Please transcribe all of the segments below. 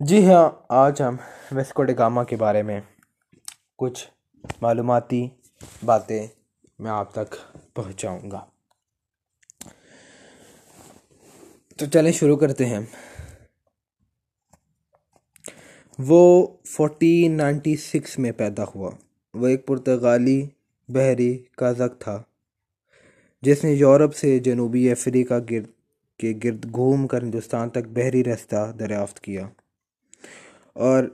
جی ہاں آج ہم ویسکو ڈگاما کے بارے میں کچھ معلوماتی باتیں میں آپ تک پہنچاؤں گا۔ تو چلیں شروع کرتے ہیں۔ وہ فورٹین نائنٹی سکس میں پیدا ہوا۔ وہ ایک پرتگالی بحری کازک تھا، جس نے یورپ سے جنوبی افریقہ گرد کے گرد گھوم کر ہندوستان تک بحری رستہ دریافت کیا۔ اور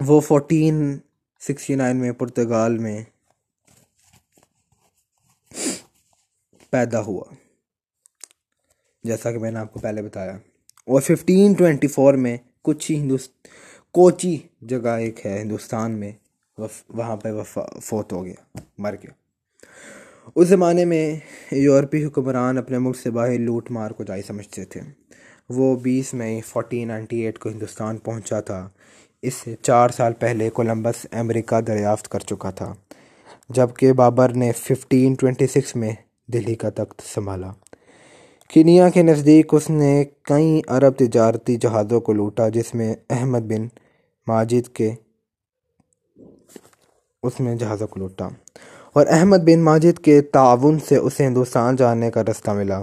وہ فورٹین سکسٹی نائن میں پرتگال میں پیدا ہوا۔ جیسا کہ میں نے آپ کو پہلے بتایا۔ اور ففٹین ٹوینٹی فور میں کچھ ہی ہندوست، کوچی جگہ ایک ہے ہندوستان میں وہاں پہ وفا، فوت ہو گیا، مر گیا۔ اس زمانے میں یورپی حکمران اپنے ملک سے باہر لوٹ مار کو جائی سمجھتے تھے۔ وہ بیس مئی فورٹین نائنٹی ایٹ کو ہندوستان پہنچا تھا۔ اس سے چار سال پہلے کولمبس امریکہ دریافت کر چکا تھا، جبکہ بابر نے ففٹین ٹوینٹی سکس میں دلی کا تخت سنبھالا۔ کنیا کے نزدیک اس نے کئی عرب تجارتی جہازوں کو لوٹا، جس میں احمد بن ماجد کے اس میں جہازوں کو لوٹا۔ اور احمد بن ماجد کے تعاون سے اسے ہندوستان جانے کا رستہ ملا۔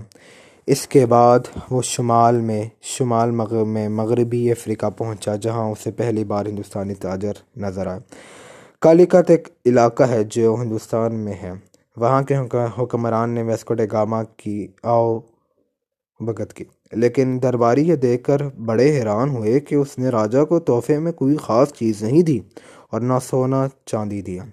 اس کے بعد وہ شمال میں، شمال مغرب میں مغربی افریقہ پہنچا، جہاں اسے پہلی بار ہندوستانی تاجر نظر آئے۔ کالیکت ایک علاقہ ہے جو ہندوستان میں ہے۔ وہاں کے حکمران نے ویسکو ڈے گاما کی آؤ بگت کی۔ لیکن درباری یہ دیکھ کر بڑے حیران ہوئے کہ اس نے راجہ کو تحفے میں کوئی خاص چیز نہیں دی۔ اور نہ سونا چاندی دیا۔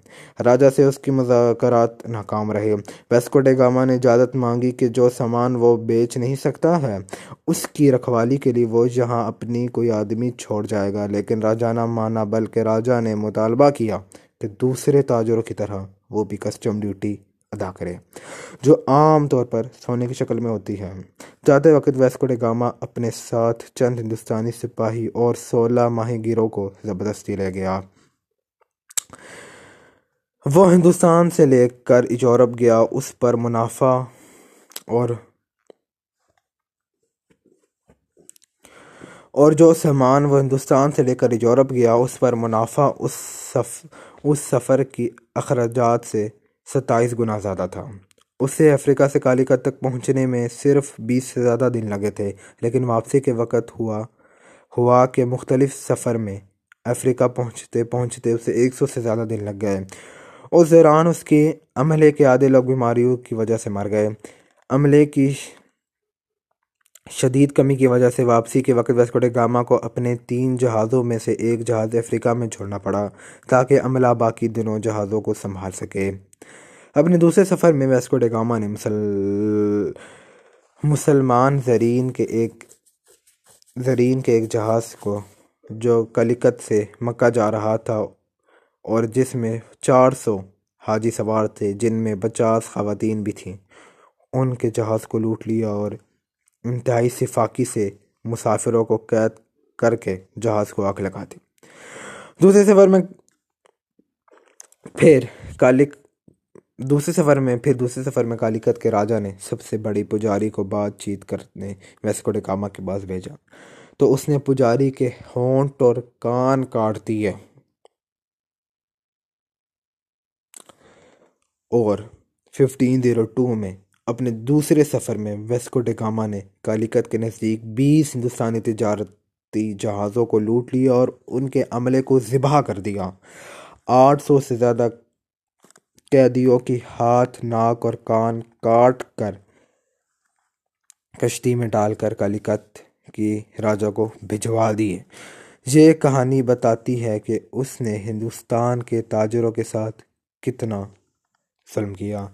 راجہ سے اس کی مذاکرات ناکام رہے۔ ویسکو ڈے گاما نے اجازت مانگی کہ جو سامان وہ بیچ نہیں سکتا ہے، اس کی رکھوالی کے لیے وہ یہاں اپنی کوئی آدمی چھوڑ جائے گا۔ لیکن راجہ نہ مانا، بلکہ راجہ نے مطالبہ کیا کہ دوسرے تاجروں کی طرح وہ بھی کسٹم ڈیوٹی ادا کرے، جو عام طور پر سونے کی شکل میں ہوتی ہے۔ جاتے وقت ویسکو ڈے اپنے ساتھ چند ہندوستانی سپاہی اور سولہ ماہی گیروں کو زبردستی لے گیا۔ وہ ہندوستان سے لے کر یورپ گیا، اس پر منافع اور اور جو سامان وہ ہندوستان سے لے کر یورپ گیا، اس پر منافع اس سف اس سفر کی اخراجات سے ستائیس گنا زیادہ تھا۔ اسے افریقہ سے کالیکت تک پہنچنے میں صرف بیس سے زیادہ دن لگے تھے، لیکن واپسی کے وقت ہوا ہوا کہ مختلف سفر میں افریقہ پہنچتے پہنچتے اسے ایک سو سے زیادہ دن لگ گئے۔ اس دوران اس کے عملے کے آدھے لوگ بیماریوں کی وجہ سے مر گئے۔ عملے کی شدید کمی کی وجہ سے واپسی کے وقت ویسکوڈے گاما کو اپنے تین جہازوں میں سے ایک جہاز افریقہ میں چھوڑنا پڑا تاکہ عملہ باقی دنوں جہازوں کو سنبھال سکے۔ اپنے دوسرے سفر میں ویسکوڈے گاما نے مسل، مسلمان زرین کے ایک، زرین کے ایک جہاز کو جو کلیکت سے مکہ جا رہا تھا اور جس میں چار سو حاجی سوار تھے، جن میں پچاس خواتین بھی تھیں۔ ان کے جہاز کو لوٹ لیا اور انتہائی صفاقی سے مسافروں کو قید کر کے جہاز کو آگ لگا دی۔ دوسرے سفر میں پھر کالک، دوسرے سفر میں، پھر دوسرے سفر میں کالیکت کے راجہ نے سب سے بڑی پجاری کو بات چیت کرنے ویسکو ڈکاما کے پاس بھیجا۔ تو اس نے پجاری کے ہونٹ اور کان کاٹ دیے۔ اور ففٹین زیرو ٹو میں اپنے دوسرے سفر میں ویسکو ڈکاما نے کالیکت کے نزدیک بیس ہندوستانی تجارتی جہازوں کو لوٹ لیا اور ان کے عملے کو ذبح کر دیا۔ آٹھ سو سے زیادہ قیدیوں کی ہاتھ، ناک اور کان کاٹ کر کشتی میں ڈال کر کالیکت کی راجہ کو بھجوا دیے۔ یہ کہانی بتاتی ہے کہ اس نے ہندوستان کے تاجروں کے ساتھ کتنا ظلم کیا۔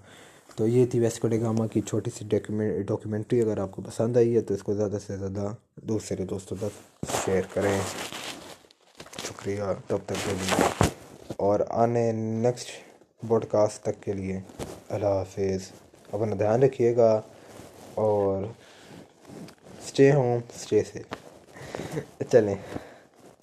تو یہ تھی ویسکو ڈگاما کی چھوٹی سی ڈاکیومنٹری۔ اگر آپ کو پسند آئی ہے تو اس کو زیادہ سے زیادہ دوسرے دوستوں تک شیئر کریں۔ شکریہ۔ تب تک کے لیے۔ اور آنے نیکسٹ بوڈ کاسٹ تک کے لیے اللہ حافظ۔ اپنا دھیان رکھیے گا اور اسٹے ہوم اسٹے سے۔ چلیں۔